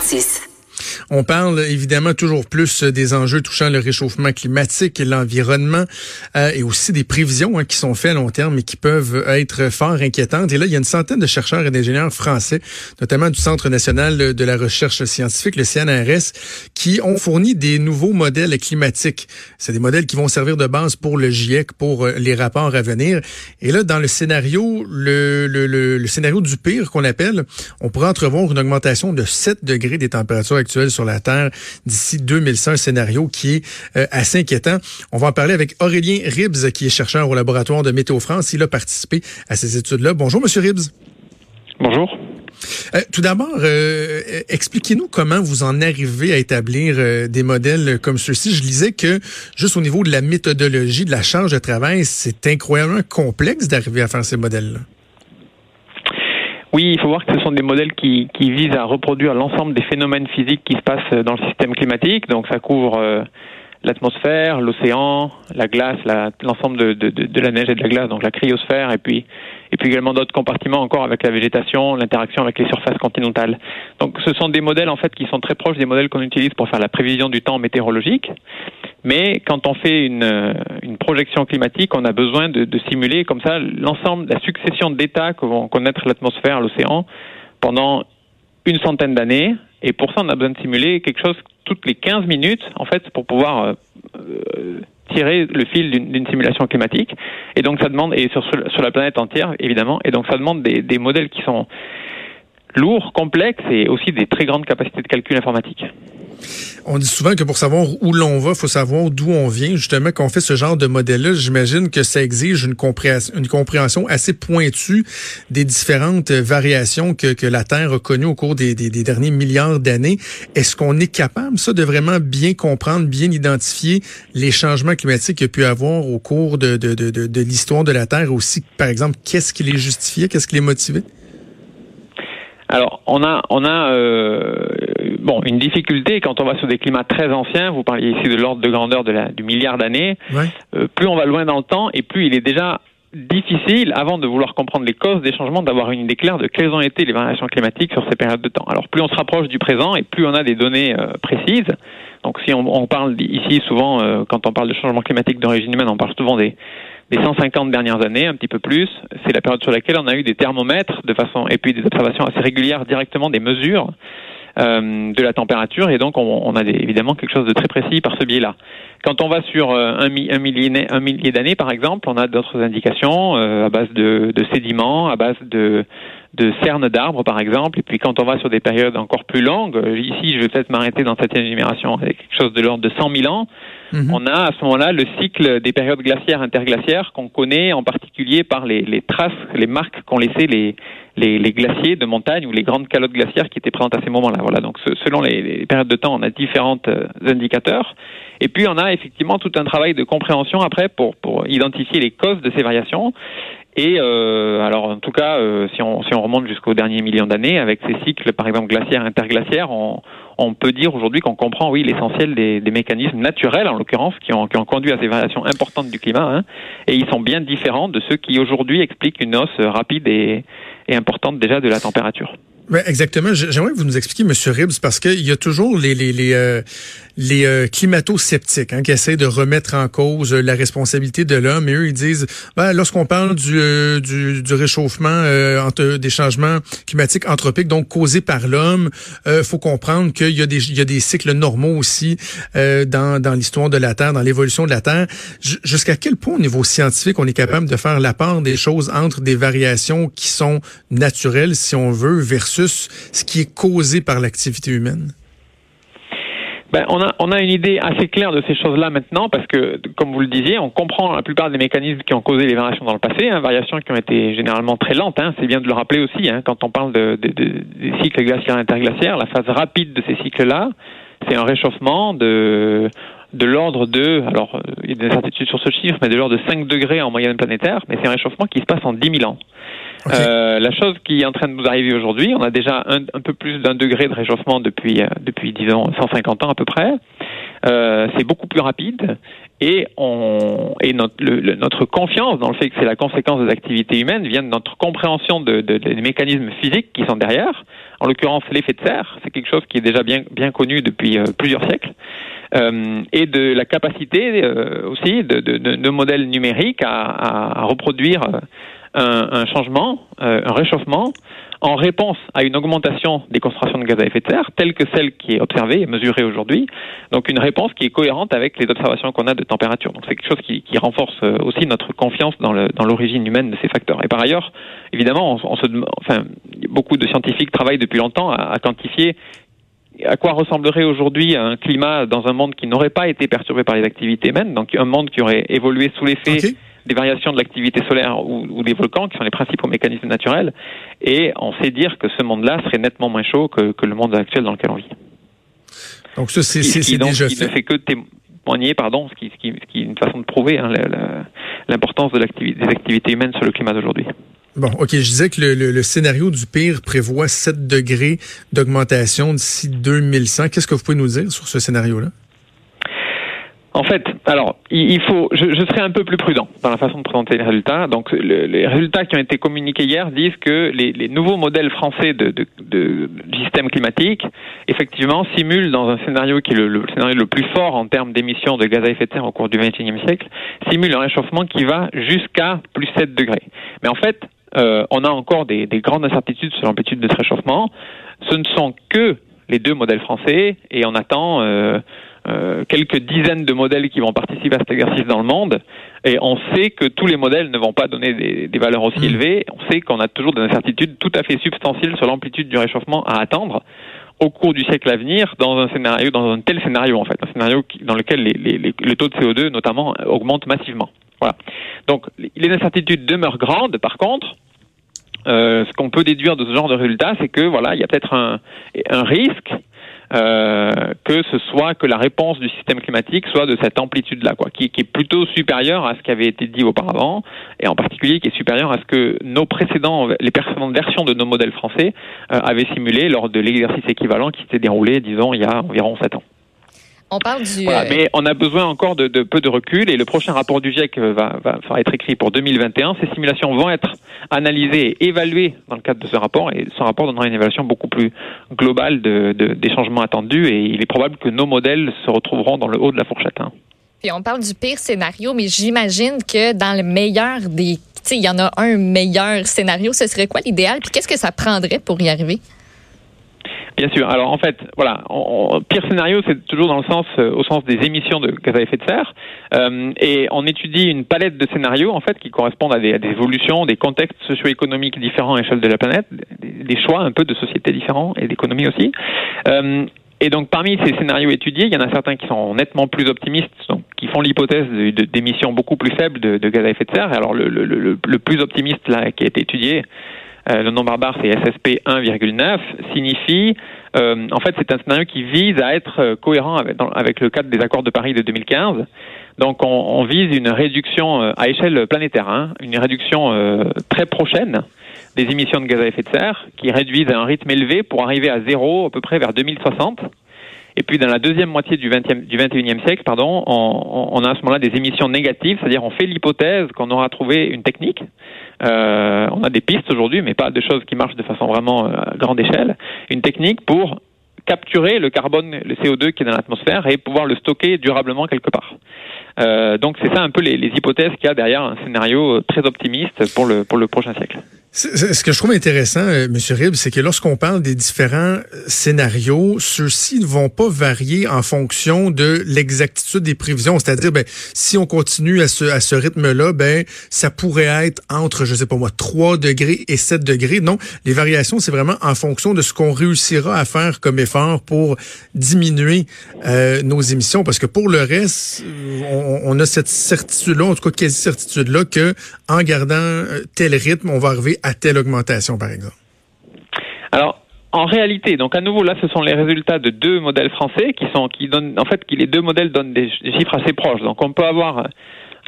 6 On parle évidemment toujours plus des enjeux touchant le réchauffement climatique, l'environnement euh, et aussi des prévisions hein, qui sont faites à long terme et qui peuvent être fort inquiétantes. Et là, il y a une centaine de chercheurs et d'ingénieurs français, notamment du Centre national de la recherche scientifique, le CNRS, qui ont fourni des nouveaux modèles climatiques. C'est des modèles qui vont servir de base pour le GIEC, pour euh, les rapports à venir. Et là, dans le scénario, le, le, le, le scénario du pire qu'on appelle, on pourrait entrevoir une augmentation de 7 degrés des températures actuelles sur la Terre d'ici 2100, un scénario qui est euh, assez inquiétant. On va en parler avec Aurélien Ribs, qui est chercheur au laboratoire de Météo France. Il a participé à ces études-là. Bonjour, Monsieur Ribs. Bonjour. Euh, tout d'abord, euh, expliquez-nous comment vous en arrivez à établir des modèles comme ceux-ci. Je lisais que juste au niveau de la méthodologie, de la charge de travail, c'est incroyablement complexe d'arriver à faire ces modèles-là. Oui, il faut voir que ce sont des modèles qui, qui visent à reproduire l'ensemble des phénomènes physiques qui se passent dans le système climatique. Donc ça couvre euh, l'atmosphère, l'océan, la glace, l'ensemble de, de, de, la neige et de la glace, donc la cryosphère, et puis, et puis également d'autres compartiments encore avec la végétation, l'interaction avec les surfaces continentales. Donc ce sont des modèles en fait qui sont très proches des modèles qu'on utilise pour faire la prévision du temps météorologique. Mais quand on fait une, une projection climatique, on a besoin de, de simuler comme ça l'ensemble, la succession d'états que vont connaître l'atmosphère, l'océan, pendant une centaine d'années. Et pour ça, on a besoin de simuler quelque chose toutes les 15 minutes, en fait, pour pouvoir euh, euh, tirer le fil d'une simulation climatique. Et donc, ça demande, et sur, sur la planète entière, évidemment, et donc ça demande des, des modèles qui sont lourds, complexes et aussi des très grandes capacités de calcul informatique. On dit souvent que pour savoir où l'on va, faut savoir d'où on vient. Justement, quand on fait ce genre de modèle-là, j'imagine que ça exige une compréhension, assez pointue des différentes variations que, la Terre a connues au cours des, derniers milliards d'années. Est-ce qu'on est capable, ça, de vraiment bien comprendre, bien identifier les changements climatiques qu'il y a pu avoir au cours de l'histoire de la Terre aussi? Par exemple, qu'est-ce qui les justifiait? Qu'est-ce qui les motivait? Alors, on a, on a euh, bon, une difficulté quand on va sur des climats très anciens. Vous parliez ici de l'ordre de grandeur de la, du milliard d'années. Euh, plus on va loin dans le temps, et plus il est déjà difficile, avant de vouloir comprendre les causes des changements, d'avoir une idée claire de quelles ont été les variations climatiques sur ces périodes de temps. Alors, plus on se rapproche du présent, et plus on a des données euh, précises. Donc, si on, on parle ici souvent, quand on parle de changement climatique d'origine humaine, on parle souvent des les 150 dernières années, un petit peu plus, c'est la période sur laquelle on a eu des thermomètres de façon et puis des observations assez régulières directement des mesures euh, de la température et donc on, a évidemment quelque chose de très précis par ce biais-là. Quand on va sur euh, un, millier, d'années par exemple, on a d'autres indications euh, à base de, sédiments, à base de, de cernes d'arbres par exemple, et puis quand on va sur des périodes encore plus longues, ici je vais peut-être m'arrêter dans cette énumération avec quelque chose de l'ordre de 100 000 ans, Mhm. On a à ce moment-là le cycle des périodes glaciaires interglaciaires qu'on connaît en particulier par les, les traces, les marques qu'ont laissées les, les, les, glaciers de montagne ou les grandes calottes glaciaires qui étaient présentes à ces moments-là. Voilà. Donc selon les, les, périodes de temps, on a différents euh, indicateurs. Et puis on a effectivement tout un travail de compréhension après pour, pour identifier les causes de ces variations. Et euh, alors en tout cas, euh, si, on, si on remonte jusqu'au dernier million d'années, avec ces cycles par exemple glaciaires, interglaciaires, on, peut dire aujourd'hui qu'on comprend, oui, l'essentiel des, mécanismes naturels, en l'occurrence, qui ont, conduit à ces variations importantes du climat. Hein, et ils sont bien différents de ceux qui aujourd'hui expliquent une hausse rapide et importante déjà de la température. Exactement. J'aimerais que vous nous expliquiez, M. Ribs, parce qu'il y a toujours les, les, les, euh, les euh, climato-sceptiques hein, qui essaient de remettre en cause euh, la responsabilité de l'homme. Et eux, ils disent, ben, lorsqu'on parle du, euh, du, du, réchauffement, entre, des changements climatiques anthropiques, donc causés par l'homme, faut comprendre qu'il y, a des, il y a des cycles normaux aussi dans, dans l'histoire de la Terre, dans l'évolution de la Terre. Jusqu'à quel point, au niveau scientifique, on est capable de faire la part des choses entre des variations qui sont naturelles, si on veut, versus ce qui est causé par l'activité humaine? Ben, on, a, on a une idée assez claire de ces choses-là maintenant parce que, comme vous le disiez, on comprend la plupart des mécanismes qui ont causé les variations dans le passé, hein, variations qui ont été généralement très lentes. Hein, c'est bien de le rappeler aussi hein, quand on parle de, de, de, des cycles glaciaires interglaciaires. La phase rapide de ces cycles-là, c'est un réchauffement de de l'ordre de, alors il y a des incertitudes sur ce chiffre, mais de l'ordre de 5 degrés en moyenne planétaire, mais c'est un réchauffement qui se passe en 10 000 ans. Euh, la chose qui est en train de nous arriver aujourd'hui, on a déjà un, un peu plus d'un degré de réchauffement depuis, euh, depuis disons 150 ans à peu près. Euh, c'est beaucoup plus rapide Et, on, et notre, confiance dans le fait que c'est la conséquence des activités humaines vient de notre compréhension de, de, des mécanismes physiques qui sont derrière. En l'occurrence, l'effet de serre, c'est quelque chose qui est déjà bien, bien connu depuis euh, plusieurs siècles. Euh, et de la capacité aussi de, de, modèles numériques à, à reproduire un, un changement, un réchauffement en réponse à une augmentation des concentrations de gaz à effet de serre, telle que celle qui est observée et mesurée aujourd'hui. Donc une réponse qui est cohérente avec les observations qu'on a de température. Donc c'est quelque chose qui, renforce euh, aussi notre confiance dans l'origine humaine de ces facteurs. Et par ailleurs, évidemment, on, se, enfin, beaucoup de scientifiques travaillent depuis longtemps à quantifier à quoi ressemblerait aujourd'hui un climat dans un monde qui n'aurait pas été perturbé par les activités humaines, donc un monde qui aurait évolué sous l'effet des variations de l'activité solaire ou, des volcans, qui sont les principaux mécanismes naturels, et on sait dire que ce monde-là serait nettement moins chaud que, que, le monde actuel dans lequel on vit. Donc ça, c'est déjà fait. ne fait que témoigner, pardon, ce qui, ce qui, qui, est une façon de prouver hein, l'importance de des activités humaines sur le climat d'aujourd'hui. Bon, OK, je disais que le, le, le, scénario du pire prévoit 7 degrés d'augmentation d'ici 2100. Qu'est-ce que vous pouvez nous dire sur ce scénario-là? En fait, alors, il faut, je, je, serai un peu plus prudent dans la façon de présenter les résultats. Donc, les résultats qui ont été communiqués hier disent que les, les nouveaux modèles français de, de, de, système climatique, effectivement, simulent dans un scénario qui est le, le scénario le plus fort en termes d'émissions de gaz à effet de serre au cours du XXIe siècle, simulent un réchauffement qui va jusqu'à plus 7 degrés. Mais en fait, euh, on a encore des, des grandes incertitudes sur l'amplitude de ce réchauffement. Ce ne sont que les deux modèles français et on attend euh, euh, quelques dizaines de modèles qui vont participer à cet exercice dans le monde. Et on sait que tous les modèles ne vont pas donner des, des valeurs aussi mm. élevées. On sait qu'on a toujours des incertitudes tout à fait substantielles sur l'amplitude du réchauffement à attendre au cours du siècle à venir dans un scénario, dans un tel scénario en fait, un scénario dans lequel les, les, les, le taux de CO2 notamment augmente massivement. Voilà. Donc les incertitudes demeurent grandes. Par contre, euh, ce qu'on peut déduire de ce genre de résultat, c'est que voilà, il y a peut-être un, un risque euh, que ce soit que la réponse du système climatique soit de cette amplitude-là, quoi, qui, est plutôt supérieure à ce qui avait été dit auparavant, et en particulier qui est supérieure à ce que nos précédents, les précédentes versions de nos modèles français euh, avaient simulé lors de l'exercice équivalent qui s'était déroulé, disons, il y a environ sept ans. On parle du. Euh, mais on a besoin encore de, de, peu de recul et le prochain rapport du GIEC va, va, va, être écrit pour 2021. Ces simulations vont être analysées et évaluées dans le cadre de ce rapport et ce rapport donnera une évaluation beaucoup plus globale de, des changements attendus et il est probable que nos modèles se retrouveront dans le haut de la fourchette. Hein. Puis on parle du pire scénario, mais j'imagine que dans le meilleur des. Il y en a un meilleur scénario. Ce serait quoi l'idéal? Puis qu'est-ce que ça prendrait pour y arriver? Bien sûr. Alors en fait, voilà, pire scénario, c'est toujours dans le sens, euh, au sens des émissions de gaz à effet de serre, euh, et on étudie une palette de scénarios en fait qui correspondent à des, évolutions, des contextes socio-économiques différents à l'échelle de la planète, des, choix un peu de sociétés différents et d'économies aussi. Euh, et donc parmi ces scénarios étudiés, il y en a certains qui sont nettement plus optimistes, donc qui font l'hypothèse d'émissions beaucoup plus faibles de, gaz à effet de serre. Alors le, le, le, le plus optimiste là qui a été étudié, euh, le nombre barbare c'est SSP 1,9, signifie, euh, en fait, c'est un scénario qui vise à être euh, cohérent avec, le cadre des accords de Paris de 2015. Donc, on, vise une réduction à échelle planétaire, hein, une réduction très prochaine des émissions de gaz à effet de serre, qui réduisent à un rythme élevé pour arriver à zéro à peu près vers 2060. Et puis dans la deuxième moitié du, 20e, du 21e siècle, pardon, on, a à ce moment-là des émissions négatives, c'est-à-dire on fait l'hypothèse qu'on aura trouvé une technique. Euh, on a des pistes aujourd'hui, mais pas de choses qui marchent de façon vraiment euh, à grande échelle. Une technique pour capturer le carbone, le CO2 qui est dans l'atmosphère et pouvoir le stocker durablement quelque part. Euh, donc c'est ça un peu les, les hypothèses qu'il y a derrière un scénario très optimiste pour le, pour le prochain siècle. Ce que je trouve intéressant, euh, M. Rib, c'est que lorsqu'on parle des différents euh, scénarios, ceux-ci ne vont pas varier en fonction de l'exactitude des prévisions. C'est-à-dire, ben, si on continue à ce, à ce rythme-là, ben, ça pourrait être entre, je sais pas moi, 3 degrés et 7 degrés. Non, les variations, c'est vraiment en fonction de ce qu'on réussira à faire comme effort pour diminuer euh, nos émissions. Parce que pour le reste, on, on a cette certitude-là, en tout cas quasi-certitude-là, que en gardant tel rythme, on va arriver à telle augmentation, par exemple? Alors, en réalité, donc à nouveau là, ce sont les résultats de deux modèles français qui sont qui donnent en fait qui les deux modèles donnent des, chiffres assez proches. Donc on peut avoir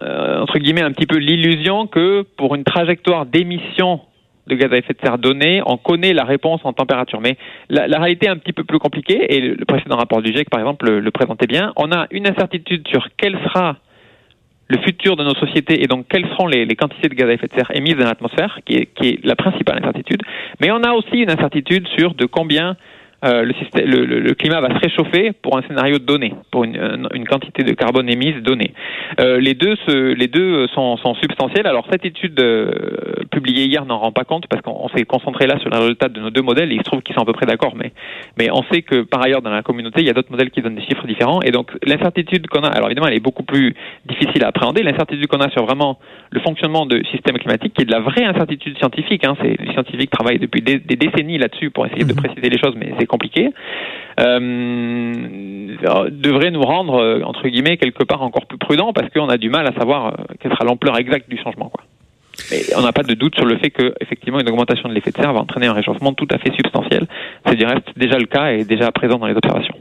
euh, entre guillemets un petit peu l'illusion que pour une trajectoire d'émission de gaz à effet de serre donnée, on connaît la réponse en température. Mais la, réalité est un petit peu plus compliquée et le, précédent rapport du GIEC par exemple le, le présentait bien. On a une incertitude sur quelle sera le futur de nos sociétés et donc quelles seront les, quantités de gaz à effet de serre émises dans l'atmosphère, qui est, qui est la principale incertitude. Mais on a aussi une incertitude sur de combien euh, le, système, le, le, climat va se réchauffer pour un scénario donné, pour une, une quantité de carbone émise donnée. Euh, les deux, se, les deux sont, sont, substantiels. Alors cette étude euh, publiée hier n'en rend pas compte parce qu'on s'est concentré là sur le résultat de nos deux modèles et il se trouve qu'ils sont à peu près d'accord. Mais, mais on sait que par ailleurs dans la communauté il y a d'autres modèles qui donnent des chiffres différents et donc l'incertitude qu'on a, alors évidemment elle est beaucoup plus difficile à appréhender. L'incertitude qu'on a sur vraiment le fonctionnement de système climatique, qui est de la vraie incertitude scientifique. Hein, c'est les scientifiques travaillent depuis des, des décennies là-dessus pour essayer de mhm. préciser les choses, mais c'est compliqué, euh, devrait nous rendre, euh, entre guillemets, quelque part encore plus prudents parce qu'on a du mal à savoir euh, quelle sera l'ampleur exacte du changement. Mais on n'a pas de doute sur le fait que, effectivement, une augmentation de l'effet de serre va entraîner un réchauffement tout à fait substantiel. C'est déjà le cas et déjà présent dans les observations.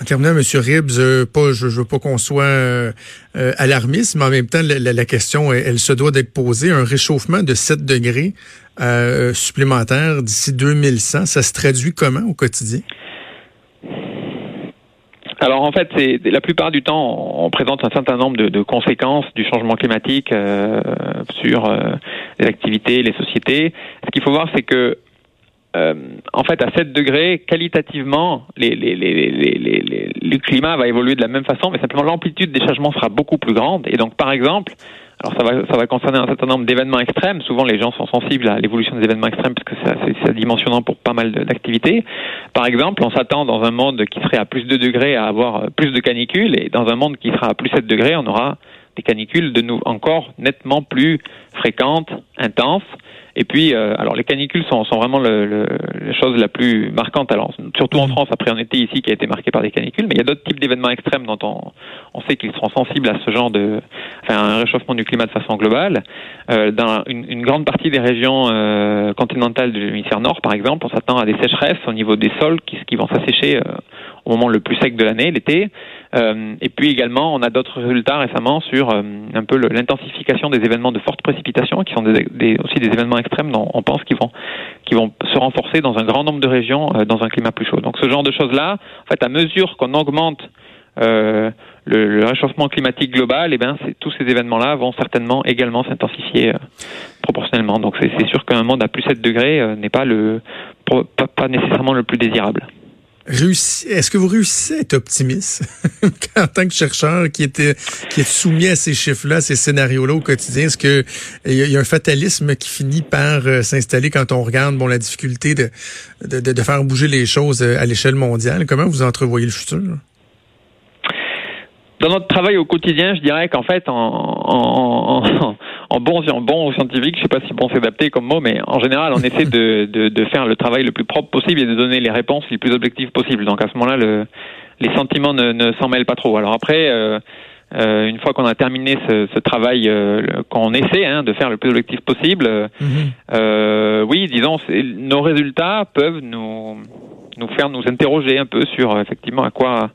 En terminant, M. Ribbs, pas, je ne veux pas qu'on soit alarmiste, mais en même temps, la, question, elle, se doit d'être posée. Un réchauffement de 7 degrés euh, supplémentaires d'ici 2100. Ça se traduit comment au quotidien? Alors en fait, c'est la plupart du temps, on présente un certain nombre de, conséquences du changement climatique euh, sur euh, les activités, les sociétés. Ce qu'il faut voir, c'est que en fait, à 7 degrés, qualitativement, le climat va évoluer de la même façon, mais simplement l'amplitude des changements sera beaucoup plus grande. Et donc, par exemple, alors ça va, ça va concerner un certain nombre d'événements extrêmes. Souvent, les gens sont sensibles à l'évolution des événements extrêmes parce que c'est dimensionnant pour pas mal d'activités. Par exemple, on s'attend dans un monde qui serait à plus de degrés à avoir plus de canicules et dans un monde qui sera à plus 7 degrés, on aura des canicules de nous encore nettement plus fréquentes, intenses. Et puis, euh, alors les canicules sont, sont vraiment le, le, la chose la plus marquante. Alors, surtout en mmh. France, après un été ici qui a été marqué par des canicules, mais il y a d'autres types d'événements extrêmes dont on, on sait qu'ils seront sensibles à ce genre de, enfin, un réchauffement du climat de façon globale. Euh, dans une, une, grande partie des régions euh, continentales de l'hémisphère nord, par exemple, on s'attend à des sécheresses au niveau des sols qui, qui vont s'assécher euh, au moment le plus sec de l'année, l'été. Euh, et puis également, on a d'autres résultats récemment sur euh, un peu l'intensification des événements de forte précipitation, qui sont des, aussi des événements extrêmes dont on pense qu'ils vont, qui vont se renforcer dans un grand nombre de régions euh, dans un climat plus chaud. Donc ce genre de choses-là, en fait, à mesure qu'on augmente le, le, réchauffement climatique global, eh ben, tous ces événements-là vont certainement également s'intensifier proportionnellement. Donc c'est sûr qu'un monde à plus 7 degrés n'est pas, le, pas nécessairement le plus désirable. Est-ce que vous réussissez à être optimiste? En tant que chercheur qui était qui est soumis à ces chiffres-là, ces scénarios-là au quotidien? Est-ce que il y, a un fatalisme qui finit par euh, s'installer quand on regarde bon la difficulté de, de, de faire bouger les choses euh, à l'échelle mondiale? Comment vous entrevoyez le futur? Dans notre travail au quotidien, je dirais qu'en fait, en, en, en, bon, en bon scientifique, je sais pas si bon s'adapter comme mot, mais en général, on essaie de, de, de, faire le travail le plus propre possible et de donner les réponses les plus objectives possibles. Donc à ce moment-là, le, les sentiments ne, ne s'en mêlent pas trop. Alors après, euh, euh, une fois qu'on a terminé ce, ce travail, euh, qu'on essaie hein, de faire le plus objectif possible, euh, mm-hmm. oui, disons, nos résultats peuvent nous nous faire nous interroger un peu sur effectivement à quoi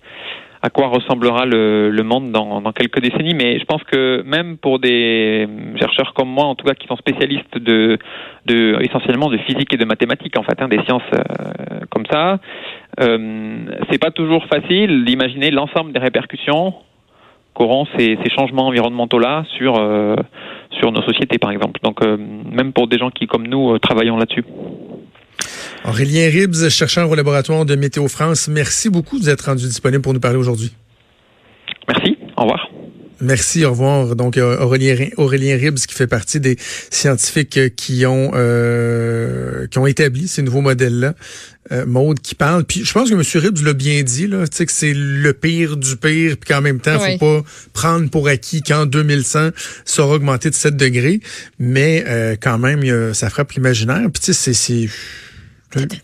à quoi ressemblera le, le monde dans, dans, quelques décennies. Mais je pense que même pour des chercheurs comme moi, en tout cas, qui sont spécialistes de, de essentiellement de physique et de mathématiques, en fait, hein, des sciences euh, comme ça, euh, c'est pas toujours facile d'imaginer l'ensemble des répercussions qu'auront ces, ces changements environnementaux-là sur euh, sur nos sociétés, par exemple. Donc, euh, même pour des gens qui, comme nous, travaillons là-dessus. Aurélien Ribs, chercheur au laboratoire de Météo France, merci beaucoup de vous être rendu disponible pour nous parler aujourd'hui. Merci. Au revoir. Merci, au revoir. Donc euh, Aurélien, Aurélien Ribs qui fait partie des scientifiques qui ont euh, qui ont établi ces nouveaux modèles-là. Euh, Maude qui parle. Puis je pense que M. Ribs l'a bien dit, là, que c'est le pire du pire, puis qu'en même temps, il faut pas prendre pour acquis qu'en 2100, ça aura augmenté de 7 degrés. Mais euh, quand même, ça frappe l'imaginaire. Puis tu sais, c'est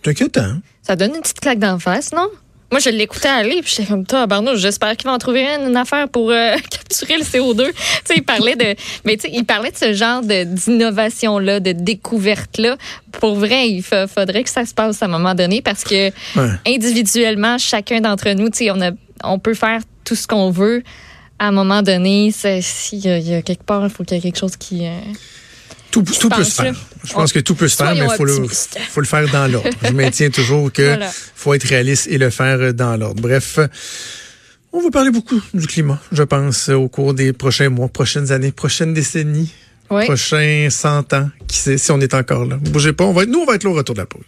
inquiétant. Ça donne une petite claque d'en face, non? Moi, je l'écoutais aller, puis j'étais comme, toi, Barnaud, j'espère qu'il va en trouver une, affaire pour euh, capturer le CO2. tu sais, il parlait de, mais tu sais, il parlait de ce genre d'innovation-là, de découverte-là. Pour vrai, il faudrait que ça se passe à un moment donné parce que individuellement, chacun d'entre nous, tu sais, on, on peut faire tout ce qu'on veut. À un moment donné, s'il y, y, a quelque part, il faut qu'il y ait quelque chose qui... Euh, tout, tout peut se faire. Je pense que tout peut se faire, mais il faut le, faut le faire dans l'ordre. Je maintiens toujours que faut être réaliste et le faire dans l'ordre. Bref. On va parler beaucoup du climat, je pense, au cours des prochains mois, prochaines années, prochaines décennies, prochains 100 ans. Qui sait si on est encore là? Bougez pas, on va être, nous, on va être là au retour de la pause.